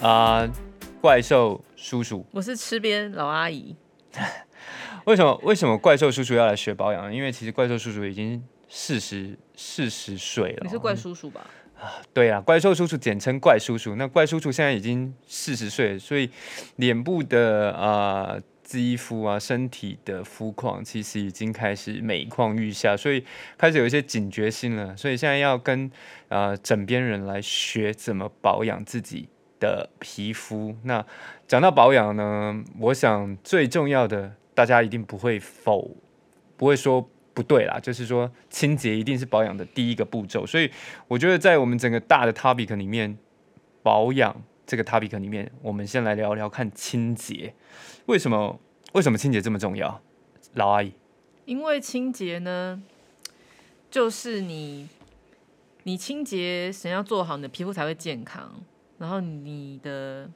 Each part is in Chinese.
啊、怪兽叔叔，我是吃边老阿姨，为什么为什么怪兽叔叔要来学保养呢？因为其实怪兽叔叔已经四十四十岁了。你是怪叔叔吧？啊对啊，怪兽叔叔简称怪叔叔。那怪叔叔现在已经四十岁了，所以脸部的啊、呃肌肤啊、身体的肤况其实已经开始每况愈下，所以开始有一些警觉心了。所以现在要跟呃枕边人来学怎么保养自己的皮肤。那讲到保养呢，我想最重要的，大家一定不会否不会说不对啦，就是说清洁一定是保养的第一个步骤。所以我觉得在我们整个大的 topic 里面，保养这个 topic 里面，我们先来聊聊看清洁。为什么为什么清洁这么重要？老阿姨，因为清洁呢，就是你你清洁先要做好，你的皮肤才会健康，然后你的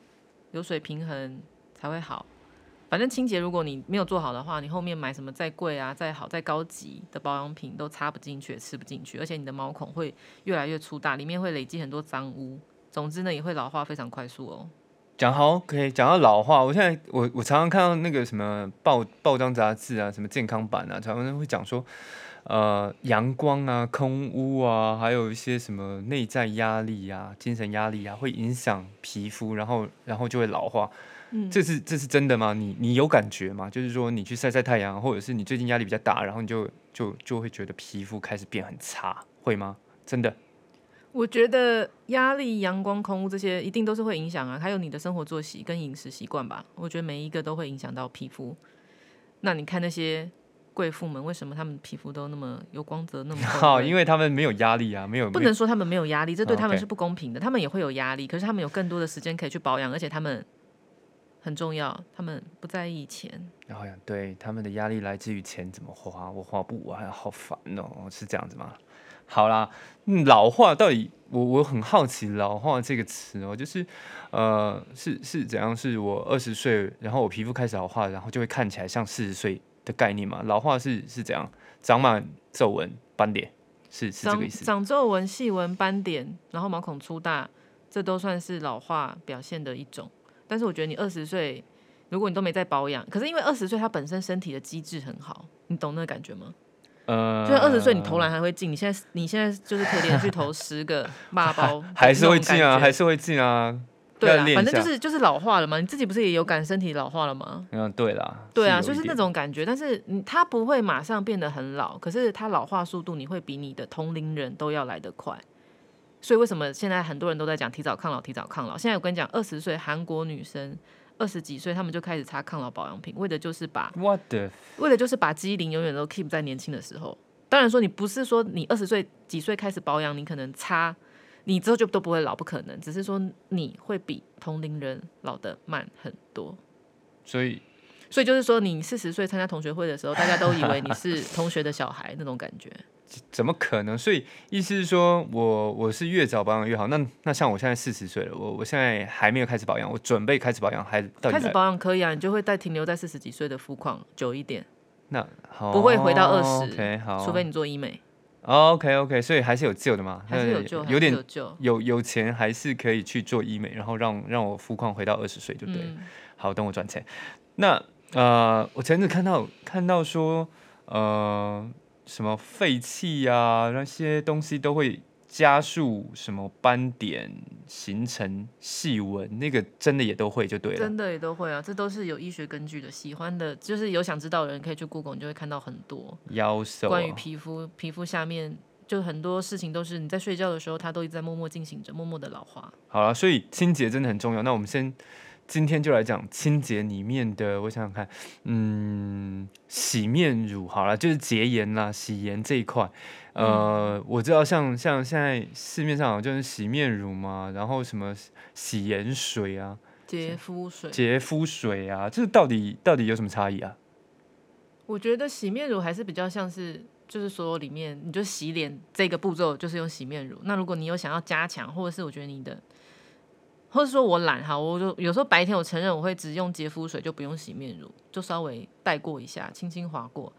流水平衡才会好。反正清洁，如果你没有做好的话，你后面买什么再贵啊、再好、再高级的保养品都插不进去，也吃不进去，而且你的毛孔会越来越粗大，里面会累积很多脏污。总之呢，也会老化非常快速哦。讲好可以讲到老化，我现在我我常常看到那个什么报报章杂志啊，什么健康版啊，常常会讲说，呃，阳光啊、空污啊，还有一些什么内在压力啊、精神压力啊，会影响皮肤，然后然后就会老化。嗯，这是这是真的吗？你你有感觉吗？就是说你去晒晒太阳，或者是你最近压力比较大，然后你就就就会觉得皮肤开始变很差，会吗？真的？我觉得压力、阳光、空污这些一定都是会影响啊，还有你的生活作息跟饮食习惯吧。我觉得每一个都会影响到皮肤。那你看那些贵妇们，为什么她们皮肤都那么有光泽，那么 好，因为他们没有压力啊，没有不能说他们没有压力，这对他们是不公平的。他们也会有压力，可是他们有更多的时间可以去保养，而且他们很重要，他们不在意钱。好像对他们的压力来自于钱怎么花，我花不完，好烦哦，是这样子吗？好啦，嗯老化到底我我很好奇老化这个词哦，就是呃是是怎样？是我二十岁，然后我皮肤开始老化，然后就会看起来像四十岁的概念嘛？老化是是怎样？长满皱纹、斑点，是是这个意思？长皱纹、细纹、斑点，然后毛孔粗大，这都算是老化表现的一种。但是我觉得你二十岁，如果你都没在保养，可是因为二十岁他本身身体的机制很好，你懂那个感觉吗？呃，就是二十岁你投篮还会进，你现在你现在就是可以连续投十个 骂包，还是会进啊，还是是会进啊。对啊，反正就是就是老化了嘛。你自己不是也有感身体老化了吗？嗯，对啦，对啊，就是那种感觉，但是你它不会马上变得很老，可是它老化速度你会比你的同龄人都要来得快。所以为什么现在很多人都在讲提早抗老、提早抗老？现在我跟你讲，二十岁韩国女生二十几岁，她们就开始擦抗老保养品，为的就是把我的为的就是把肌龄永远都 keep 在年轻的时候。当然说你不是说你二十岁几岁开始保养，你可能擦你之后就都不会老，不可能，只是说你会比同龄人老得慢很多。所以所以就是说，你四十岁参加同学会的时候，大家都以为你是 同学的小孩那种感觉。怎么可能？所以意思是说我我是越早保养越好。那那像我现在四十岁了，我我现在还没有开始保养，我准备开始保养，还到底开始保养可以啊，你就会再停留在四十几岁的肤况久一点，那好不会回到二十除非你做医美，OK OK，所以还是有救的嘛，还是有救，有点有救。有有钱还是可以去做医美，然后让让我肤况回到二十岁就对好，等我赚钱。那呃，我前阵子看到看到说，呃，什么废气啊，那些东西都会加速什么斑点形成细纹，那个真的也都会就对了。真的也都会啊，这都是有医学根据的。喜欢的，就是有想知道的人可以去 Google，你就会看到很多腰瘦、关于啊，皮肤皮肤下面。就很多事情都是你在睡觉的时候，它都一直在默默进行着，默默的老化。好了，所以清洁真的很重要。那我们先今天就来讲清洁里面的，我想想看，嗯，洗面乳好了，就是洁颜啦、洗颜这一块。呃，我知道像像现在市面上有就是洗面乳嘛，然后什么洗颜水啊、洁肤水，洁肤水啊，这到底到底有什么差异啊？我觉得洗面乳还是比较像是，就是所有里面你就洗脸这个步骤就是用洗面乳。那如果你有想要加强，或者是我觉得你的，或者说我懒哈，我就有时候白天我承认我会只用洁肤水，就不用洗面乳，就稍微带过一下，轻轻划过。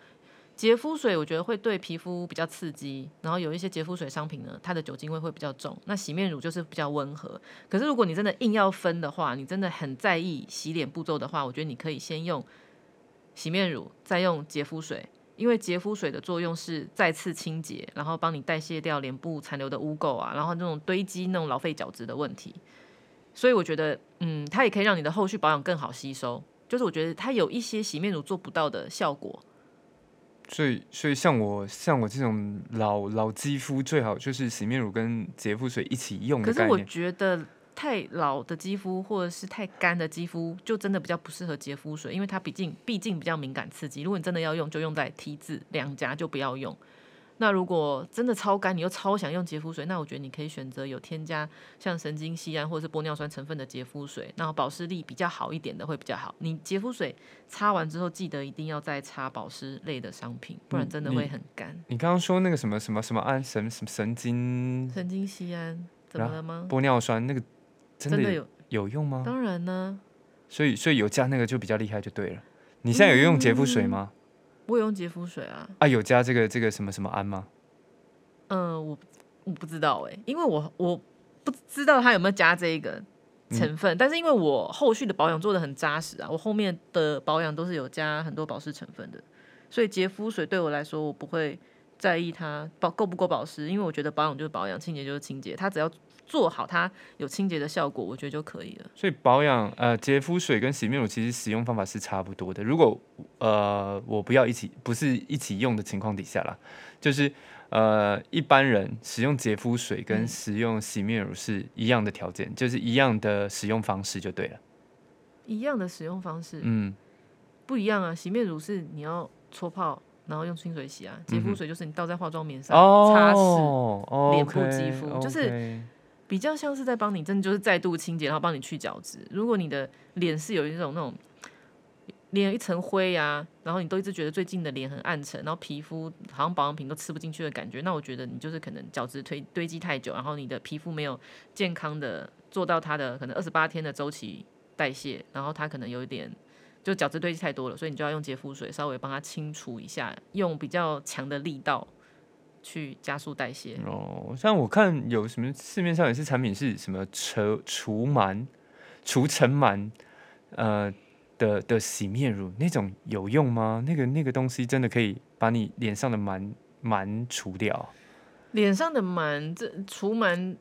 洁肤水我觉得会对皮肤比较刺激，然后有一些洁肤水商品呢，它的酒精味会比较重。那洗面乳就是比较温和。可是如果你真的硬要分的话，你真的很在意洗脸步骤的话，我觉得你可以先用洗面乳，再用洁肤水，因为洁肤水的作用是再次清洁，然后帮你代谢掉脸部残留的污垢啊，然后那种堆积那种老废角质的问题。所以我觉得，嗯，它也可以让你的后续保养更好吸收。就是我觉得它有一些洗面乳做不到的效果。所以，所以像我像我这种老老肌肤，最好就是洗面乳跟洁肤水一起用的可是我觉得太老的肌肤或者是太干的肌肤，就真的比较不适合洁肤水，因为它毕竟毕竟比较敏感刺激。如果你真的要用，就用在 T 字两颊，就不要用。那如果真的超干，你又超想用洁肤水，那我觉得你可以选择有添加像神经酰胺或者是玻尿酸成分的洁肤水，然后保湿力比较好一点的会比较好。你洁肤水擦完之后，记得一定要再擦保湿类的商品，不然真的会很干。你刚刚说那个什么什么什么胺神什么神经神经酰胺怎么了吗？玻尿酸那个真的有有用吗？当然呢。所以所以有加那个就比较厉害就对了。你现在有用洁肤水吗？我用洁肤水啊！啊，有加这个这个什么什么胺吗？嗯，我我不知道哎，因为我我不知道它有没有加这个成分，但是因为我后续的保养做的很扎实啊，我后面的保养都是有加很多保湿成分的，所以洁肤水对我来说，我不会在意它保够不够保湿，因为我觉得保养就是保养，清洁就是清洁，它只要。做好它有清洁的效果，我觉得就可以了。所以保养呃洁肤水跟洗面乳其实使用方法是差不多的。如果呃我不要一起不是一起用的情况底下啦，就是呃一般人使用洁肤水跟使用洗面乳是一样的条件，就是一样的使用方式就对了。一样的使用方式，嗯，不一样啊。洗面乳是你要搓泡，然后用清水洗啊。洁肤水就是你倒在化妆棉上擦拭脸部肌肤，就是。比较像是在帮你，真的就是再度清洁，然后帮你去角质。如果你的脸是有一种那种脸一层灰呀，然后你都一直觉得最近的脸很暗沉，然后皮肤好像保养品都吃不进去的感觉，那我觉得你就是可能角质堆堆积太久，然后你的皮肤没有健康的做到它的可能二十八天的周期代谢，然后它可能有一点就角质堆积太多了，所以你就要用洁肤水稍微帮它清除一下，用比较强的力道。去加速代谢哦，像我看有什么市面上有些产品是什么除除螨、除尘螨，呃的的洗面乳那种有用吗？那个那个东西真的可以把你脸上的螨螨除掉？脸上的螨，这除螨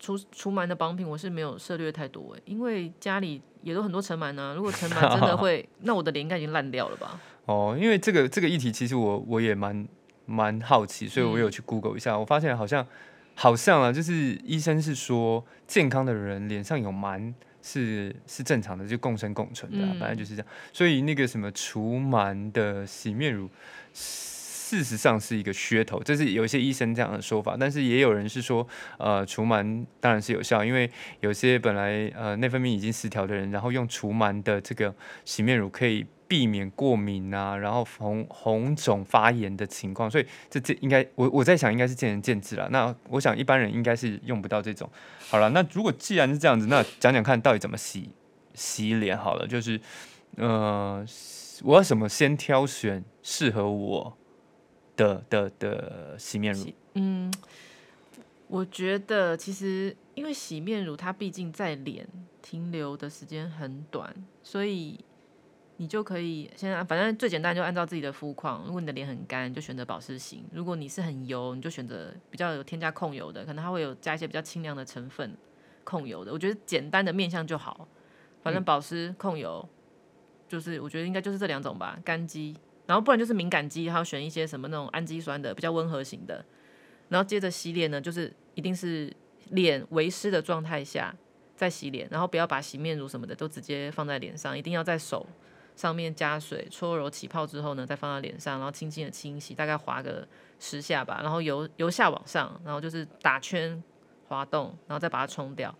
除除螨的帮品我是没有涉略太多哎，因为家里也都很多尘螨呢。如果尘螨真的会，那我的脸应该已经烂掉了吧？哦，因为这个这个议题其实我我也蛮。蛮好奇，所以我有去 Google 一下，我发现好像好像啊，就是医生是说健康的人脸上有螨是是正常的，就共生共存的，反正就是这样。所以那个什么除螨的洗面乳，事实上是一个噱头，这是有一些医生这样的说法，但是也有人是说，呃，除螨当然是有效，因为有些本来呃内分泌已经失调的人，然后用除螨的这个洗面乳可以。避免过敏啊，然后红红肿发炎的情况，所以这这应该我我在想应该是见仁见智了。那我想一般人应该是用不到这种。好了，那如果既然是这样子，那讲讲看到底怎么洗洗脸好了。就是呃，我要怎么先挑选适合我的的的洗面乳？嗯，我觉得其实因为洗面乳它毕竟在脸停留的时间很短，所以。你就可以现在，反正最简单就按照自己的肤况。如果你的脸很干，就选择保湿型；如果你是很油，你就选择比较有添加控油的，可能它会有加一些比较清凉的成分控油的。我觉得简单的面相就好，反正保湿控油就是我觉得应该就是这两种吧。干肌，然后不然就是敏感肌，还要选一些什么那种氨基酸的比较温和型的。然后接着洗脸呢，就是一定是脸为湿的状态下再洗脸，然后不要把洗面乳什么的都直接放在脸上，一定要在手。上面加水搓揉起泡之后呢，再放到脸上，然后轻轻的清洗，大概划个十下吧。然后由由下往上，然后就是打圈滑动，然后再把它冲掉。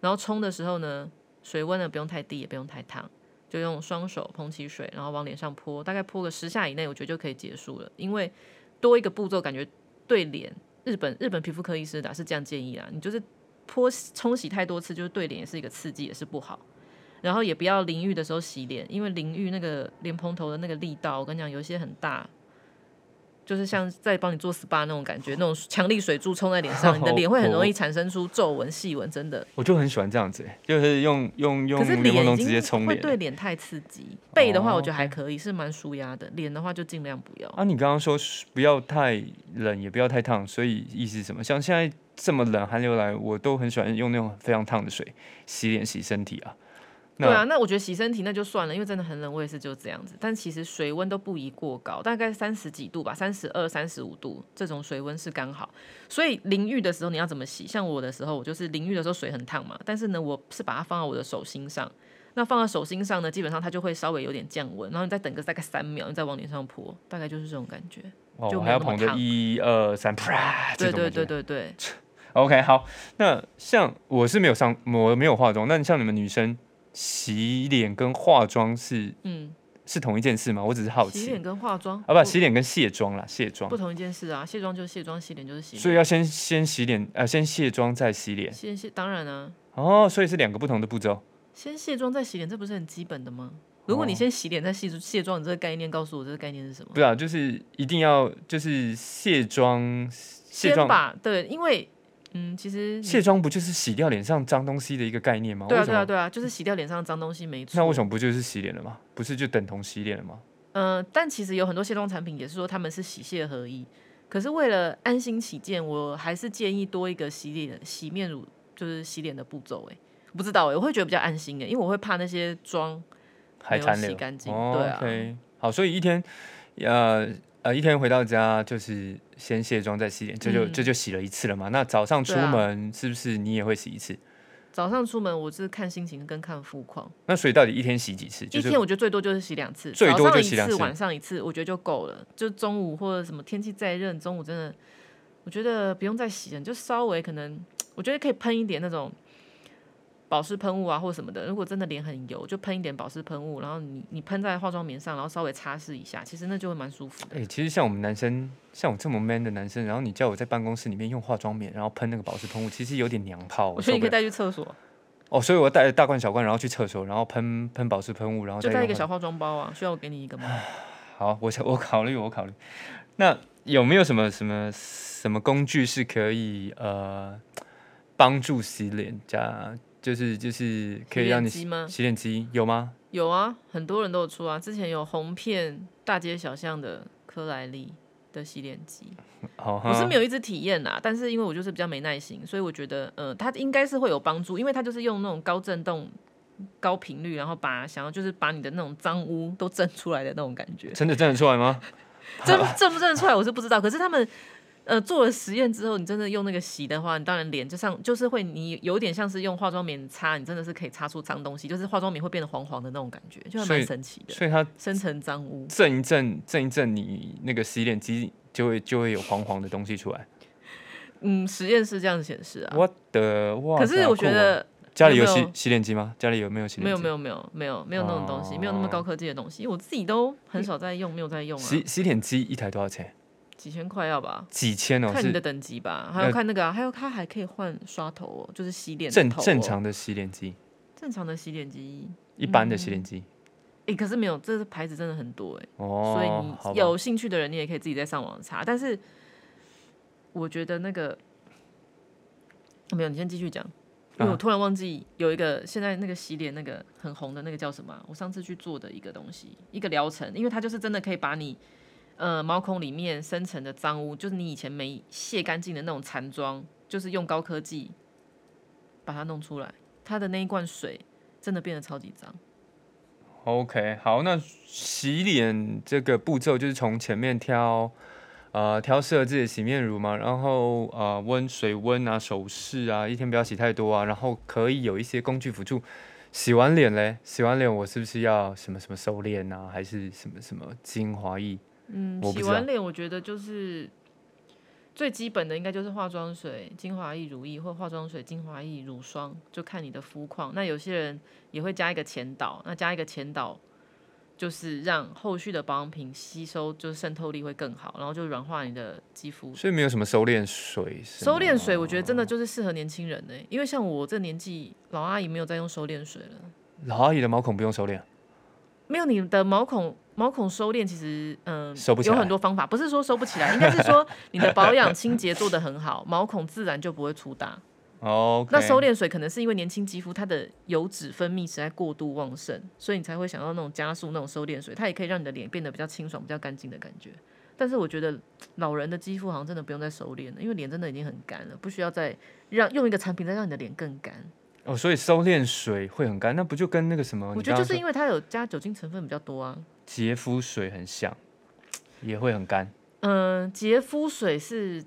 然后冲的时候呢，水温呢不用太低，也不用太烫，就用双手捧起水，然后往脸上泼，大概泼个十下以内，我觉得就可以结束了。因为多一个步骤，感觉对脸，日本日本皮肤科医师的是这样建议啊，你就是泼冲洗太多次，就是对脸也是一个刺激，也是不好。然后也不要淋浴的时候洗脸，因为淋浴那个莲蓬头的那个力道，我跟你讲，有些很大，就是像在帮你做 SPA 那种感觉，那种强力水柱冲在脸上，你的脸会很容易产生出皱纹、细纹，真的。我就很喜欢这样子、欸，就是用用用可是柠檬龙直接冲脸。会对脸太刺激。背的话，哦我觉得还可以，是蛮舒压的。脸的话就尽量不要。啊，你刚刚说是不要太冷，也不要太烫，所以意思是什么？像现在这么冷，寒流来，我都很喜欢用那种非常烫的水洗脸、洗身体啊。那对啊，那我觉得洗身体那就算了，因为真的很冷，我也是就这样子。但其实水温都不宜过高，大概三十几度吧，三十二、三十五度这种水温是刚好。所以淋浴的时候你要怎么洗？像我的时候，我就是淋浴的时候水很烫嘛，但是呢，我是把它放到我的手心上。那放到手心上呢，基本上它就会稍微有点降温，然后你再等个大概三秒，你再往脸上泼，大概就是这种感觉。哦，就我还要捧着一二三，啪，这对对对对对，OK，好，那像我是没有上，我没有化妆，那像你们女生洗脸跟化妆是嗯，是同一件事吗？我只是好奇洗脸跟化妆啊，不，洗脸跟卸妆啦，卸妆不，同一件事啊，卸妆就是卸妆，洗脸就是洗脸。所以要先先洗脸，呃，先卸妆再洗脸，先卸当然啊，哦，所以是两个不同的步骤。先卸妆再洗脸，这不是很基本的吗？如果你哦先洗脸再卸卸妆，你这个概念告诉我这个概念是什么？不是啊，就是一定要就是卸妆，卸先妆吧对，因为嗯，其实卸妆不就是洗掉脸上脏东西的一个概念吗？对啊？对啊对啊，就是洗掉脸上的脏东西没错。那为什么不就是洗脸了吗？不是就等同洗脸了吗？嗯、但其实有很多卸妆产品也是说他们是洗卸合一，可是为了安心起见，我还是建议多一个洗脸洗面乳，就是洗脸的步骤。哎，不知道哎，我会觉得比较安心哎，因为我会怕那些妆还残留洗干净哦对啊好，所以一天，呃呃，一天回到家就是先卸妆再洗脸，这就、嗯这就洗了一次了嘛。那早上出门是不是你也会洗一次？早上出门我是看心情跟看肤况。那所以到底一天洗几次？就是一天我觉得最多就是洗两次，最多早上一次，就洗两次晚上一次，我觉得就够了。就中午或者什么天气再热，中午真的，我觉得不用再洗了，就稍微可能，我觉得可以喷一点那种保湿喷雾啊或什么的。如果真的脸很油，就喷一点保湿喷雾，然后你你喷在化妆棉上，然后稍微擦拭一下，其实那就会蛮舒服的。哎、其实像我们男生，像我这么 man 的男生，然后你叫我在办公室里面用化妆棉，然后喷那个保湿喷雾，其实有点娘炮。我觉得你可以带去厕所，哦，所以我带大罐小罐，然后去厕所，然后喷喷保湿喷雾，然后就带一个小化妆包啊。需要我给你一个吗？好，我想我考虑，我考虑。那有没有什么什么什么工具是可以呃帮助洗脸加，就是就是可以让你洗脸机吗洗脸机有吗？有啊，很多人都有出啊。之前有红片大街小巷的科莱丽的洗脸机。好，我是没有有一直体验啦，但是因为我就是比较没耐心，所以我觉得，呃，它应该是会有帮助，因为它就是用那种高震动、高频率，然后把想要就是把你的那种脏污都震出来的那种感觉。真的震得出来吗？震震不震得出来我是不知道，可是他们。呃，做了实验之后，你真的用那个洗的话，你当然脸就像就是会，你有点像是用化妆棉擦，你真的是可以擦出脏东西，就是化妆棉会变得黄黄的那种感觉，就蛮神奇的，所以它生成脏污。震一震震一震，你那个洗脸机就会就会有黄黄的东西出来。嗯，实验室这样显示啊。我的哇！可是我觉得家里有洗有有洗脸机吗？家里有没有洗脸机？没有没有没有没有没有那种东西，没有那么高科技的东西，我自己都很少在用，没有在用啊，洗洗脸机一台多少钱？几千块要吧，几千哦，看你的等级吧，还有看那个啊、还有它还可以换刷头哦，就是洗脸的正正常的洗脸机，正常的洗脸机，一般的洗脸机。诶，可是没有，这个牌子真的很多诶，哦，所以你有兴趣的人，你也可以自己在上网查，但是我觉得那个没有，你先继续讲。因为我啊突然忘记有一个现在那个洗脸那个很红的那个叫什么啊、我上次去做的一个东西，一个疗程，因为它就是真的可以把你呃毛孔里面深层的脏污，就是你以前没卸干净的那种残妆，就是用高科技把它弄出来，它的那一罐水真的变得超级脏。OK，好，那洗脸这个步骤就是从前面挑，呃，挑适合自己的洗面乳嘛，然后呃温水温啊、手势啊，一天不要洗太多啊，然后可以有一些工具辅助。洗完脸嘞，洗完脸我是不是要什么什么收敛啊，还是什么什么精华液？嗯，洗完脸我觉得就是最基本的应该就是化妆水、精华液、乳液或化妆水、精华液、乳霜，就看你的肤况。那有些人也会加一个前导，那加一个前导就是让后续的保养品吸收，就是渗透力会更好，然后就软化你的肌肤。所以没有什么收敛水，收敛水我觉得真的就是适合年轻人呢、因为像我这年纪，老阿姨没有在用收敛水了。老阿姨的毛孔不用收敛，没有你的毛孔毛孔收敛，其实嗯、有收不起来很多方法，不是说收不起来，应该是说你的保养清洁做得很好，毛孔自然就不会粗大。哦，那收敛水可能是因为年轻肌肤它的油脂分泌实在过度旺盛，所以你才会想要那种加速那种收敛水，它也可以让你的脸变得比较清爽、比较干净的感觉。但是我觉得老人的肌肤好像真的不用再收敛了，因为脸真的已经很干了，不需要再让用一个产品再让你的脸更干。哦，所以收敛水会很干，那不就跟那个什么？我觉得就是因为它有加酒精成分比较多啊。洁肤水很像，也会很干。嗯，洁肤水是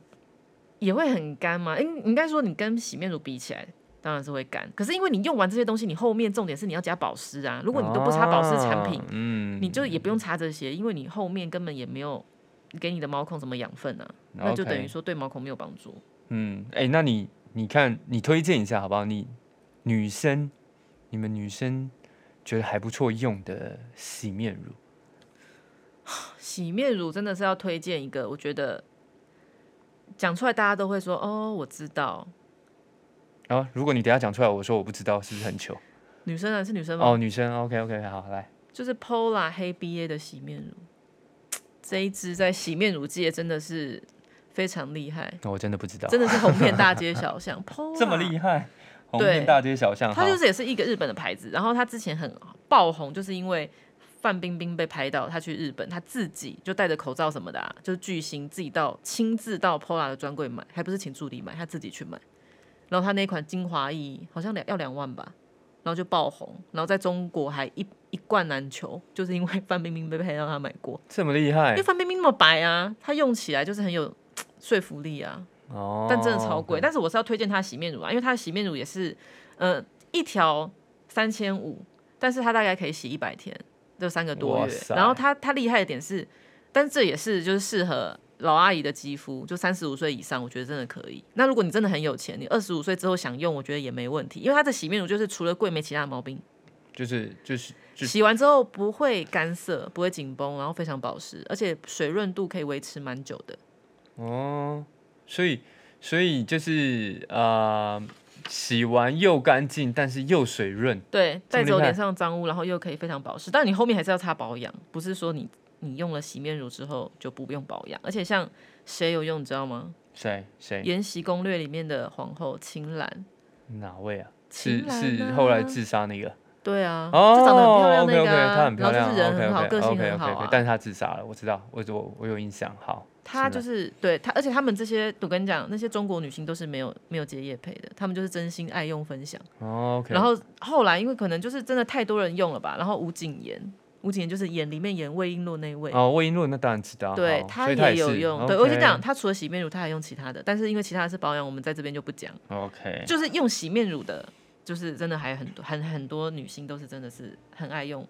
也会很干吗？应应该说你跟洗面乳比起来，当然是会干。可是因为你用完这些东西，你后面重点是你要加保湿啊。如果你都不擦保湿产品，啊嗯，你就也不用擦这些，因为你后面根本也没有给你的毛孔什么养分啊，那就等于说对毛孔没有帮助。嗯，哎、那你你看，你推荐一下好不好？你女生，你们女生觉得还不错用的洗面乳，洗面乳真的是要推荐一个，我觉得讲出来大家都会说哦，我知道。然后、如果你等下讲出来，我说我不知道，是不是很糗？女生啊，是女生吗？哦，女生，OK OK，好，来，就是 Pola 黑 BA 的洗面乳，这一支在洗面乳界真的是非常厉害，我真的不知道，真的是红遍大街小巷。Pola 这么厉害，红对遍大街小巷，它就是也是一个日本的牌子，然后它之前很爆红，就是因为范冰冰被拍到她去日本，她自己就戴着口罩什么的、啊，就是巨星自己到亲自到 Pola 的专柜买，还不是请助理买，她自己去买。然后她那款精华液好像两要两万吧，然后就爆红，然后在中国还一一罐难求，就是因为范冰冰被拍到她买过，这么厉害因为范冰冰那么白啊，她用起来就是很有 说服力啊。哦，但真的超贵。但是我是要推荐它的洗面乳啊，因为它的洗面乳也是，呃，一条三千五，但是它大概可以洗一百天，就三个多月。然后它它厉害的点是，但这也是就是适合老阿姨的肌肤，就三十五岁以上，我觉得真的可以。那如果你真的很有钱，你二十五岁之后想用，我觉得也没问题，因为它的洗面乳就是除了贵没其他的毛病，就是就是洗完之后不会干涩，不会紧绷，然后非常保湿，而且水润度可以维持蛮久的。哦，所以所以就是呃，洗完又干净，但是又水润，对，带走脸上的脏污，然后又可以非常保湿。但你后面还是要擦保养，不是说你你用了洗面乳之后就不用保养。而且像谁有用，你知道吗？谁谁《延禧攻略》里面的皇后秦岚，哪位啊？是是后来自杀那个对啊，哦，就长得很漂亮那个然后就是人很好个性很好。但是她自杀了，我知道，我我我有印象。好，她就是对她，而且他们这些，我跟你讲，那些中国女星都是没有没有接业配的，他们就是真心爱用分享。哦然后后来因为可能就是真的太多人用了吧，然后吴谨言，吴谨言就是演里面演魏璎珞那一位，哦，魏璎珞那当然知道，好对她也有用。对我先 OK，讲，他除了洗面乳，她还用其他的，但是因为其他的是保养，我们在这边就不讲。OK，就是用洗面乳的，就是真的还有很多很很多女性都是真的是很爱用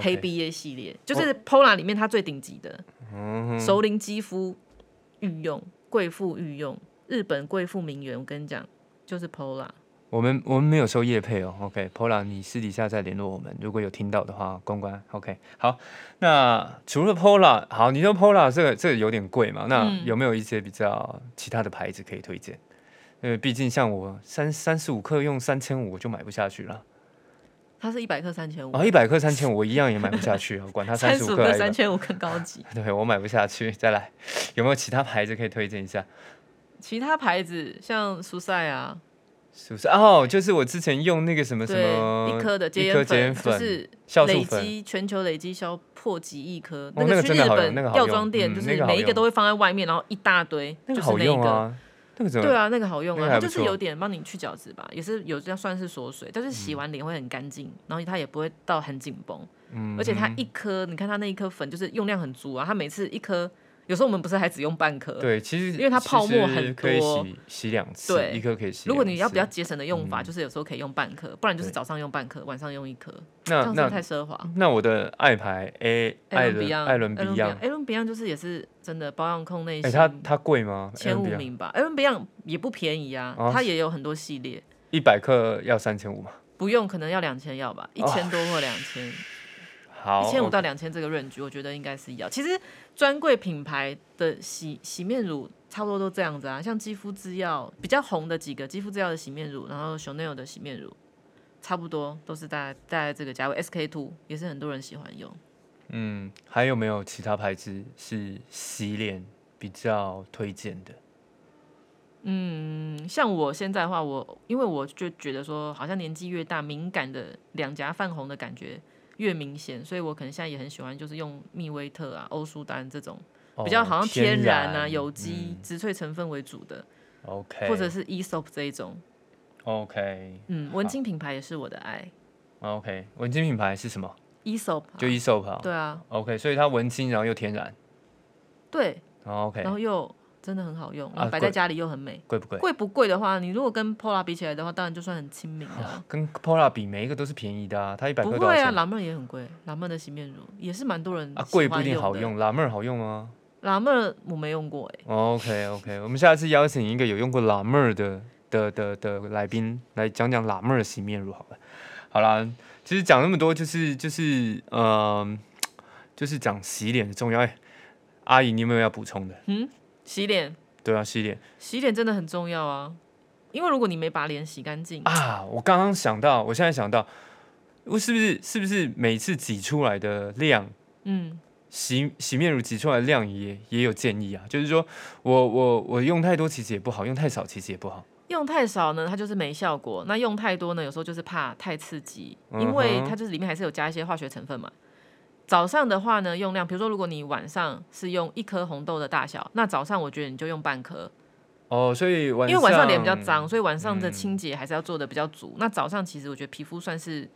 黑 BA 系列，就是 Pola 里面它最顶级的，嗯熟龄肌肤御用，贵妇御用，日本贵妇名媛。我跟你讲，就是 Pola。我们我们没有收叶配哦，OK，Pola，你私底下再联络我们，如果有听到的话，公关 OK。好，那除了 Pola，好，你说 Pola 这个这个有点贵嘛？那嗯有没有一些比较其他的牌子可以推荐？因为毕竟像我三三十五克用三千五，我就买不下去了。它是一百克三千五，啊，一百克三千五，我一样也买不下去啊，管它三三十五克三千五更高级。对我买不下去。再来，有没有其他牌子可以推荐一下？其他牌子像苏赛啊，是不是？哦，就是我之前用那个什么什对，么一颗的洁一颗颜洁颜粉，就是累积全球累积销破几亿颗，哦那个个去日本药妆店，嗯就是每一个都会放在外面，然后一大堆，那个好就是那一个。用啊，那个怎么？对啊，那个好用啊，它就是有点帮你去角质吧，也是有这样算是锁水，但是洗完脸会很干净，然后它也不会到很紧绷，嗯而且它一颗，你看它那一颗粉就是用量很足啊，它每次一颗，有时候我们不是还只用半颗，对，其实因为它泡沫很多可以多洗洗两次，对一颗可以洗。如果你要比较节省的用法，嗯就是有时候可以用半颗，不然就是早上用半颗，晚上用一颗，这那样是不是那太奢华。那我的爱牌 A 艾伦艾伦 Beyond，艾伦 Beyond 就是也是真的保养控内哎，心，它它贵吗？前五名吧。艾伦 Beyond 也不便宜啊，哦它也有很多系列，一百克要三千五吗？不用可能要两千要吧，一千多或两千，好，一千五到两千这个 range，我觉得应该是要。其实专柜品牌的洗洗面乳差不多都这样子啊，像肌肤制药比较红的几个肌肤制药的洗面乳，然后 Chanel 的洗面乳，差不多都是大概大概这个价位，SK two 也是很多人喜欢用。嗯，还有没有其他牌子是洗脸比较推荐的？嗯，像我现在的话，我因为我就觉得说，好像年纪越大，敏感的两颊泛红的感觉越明显，所以我可能现在也很喜欢，就是用蜜威特啊、欧舒丹这种比较好像天然啊、有机、植萃成分为主的，OK，或者是 Esop 这一种，OK，嗯，文青品牌也是我的爱，OK，文青品牌是什么？Esop，就 Esop，对啊，OK，所以它文青，然后又天然，对，OK，然后又。真的很好用，摆在家里又很美。贵不贵？贵不贵的话，你如果跟 Pola 比起来的话，当然就算很亲民了。跟 Pola 比，每一个都是便宜的啊。它一百不会啊，拉妹也很贵，拉妹的洗面乳也是蛮多人啊。贵不一定好用，拉妹好用吗？拉妹我没用过哎。OK OK，我们下次邀请一个有用过拉妹的的的的来宾来讲讲拉妹的洗面乳好了。好啦，其实讲那么多就是就是嗯，就是讲洗脸的重要。哎，阿姨，你有没有要补充的？嗯，洗脸。对啊，洗脸，洗脸真的很重要啊，因为如果你没把脸洗干净。啊，我刚刚想到，我现在想到，我是不是是不是每次挤出来的量，嗯，洗洗面乳挤出来的量也也有建议啊，就是说我我我用太多其实也不好，用太少其实也不好。用太少呢，它就是没效果；那用太多呢，有时候就是怕太刺激，因为它就是里面还是有加一些化学成分嘛。早上的话呢，用量，比如说如果你晚上是用一颗红豆的大小，那早上我觉得你就用半颗。哦，所以晚因为晚上脸比较脏，所以晚上的清洁还是要做的比较足。那早上其实我觉得皮肤算是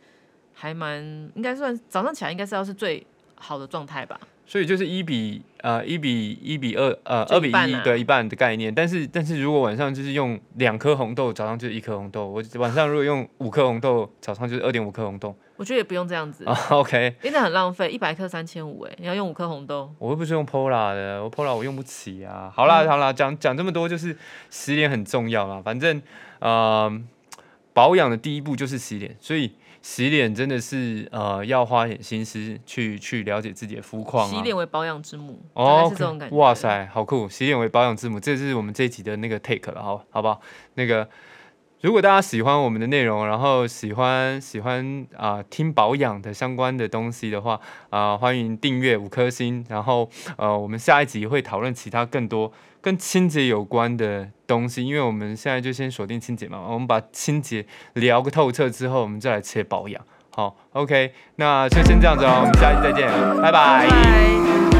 还蛮，应该算早上起来应该是要是最好的状态吧。所以就是一比呃一比一比二呃二比一的一半的概念，但是但是如果晚上就是用两颗红豆，早上就是一颗红豆。我晚上如果用五颗红豆，早上就是二点五颗红豆。我觉得也不用这样子，OK，因为很浪费，一百克三千五，哎，你要用五颗红豆。我又不是用 Pola 的，我 Pola 我用不起啊。好啦好啦，讲讲这么多就是洗脸很重要啦，反正呃保养的第一步就是洗脸，所以。洗脸真的是呃要花点心思去去了解自己的肤况啊。洗脸为保养之母，哦，是这种感觉。哇塞，好酷！洗脸为保养之母，这是我们这一集的那个 take 了，好，好不好？那个。如果大家喜欢我们的内容，然后喜欢喜欢啊听保养的相关的东西的话啊，欢迎订阅五颗星。然后呃，我们下一集会讨论其他更多跟清洁有关的东西，因为我们现在就先锁定清洁嘛。我们把清洁聊个透彻之后，我们再来切保养。好，OK，那就先这样子哦，我们下一期再见，拜拜。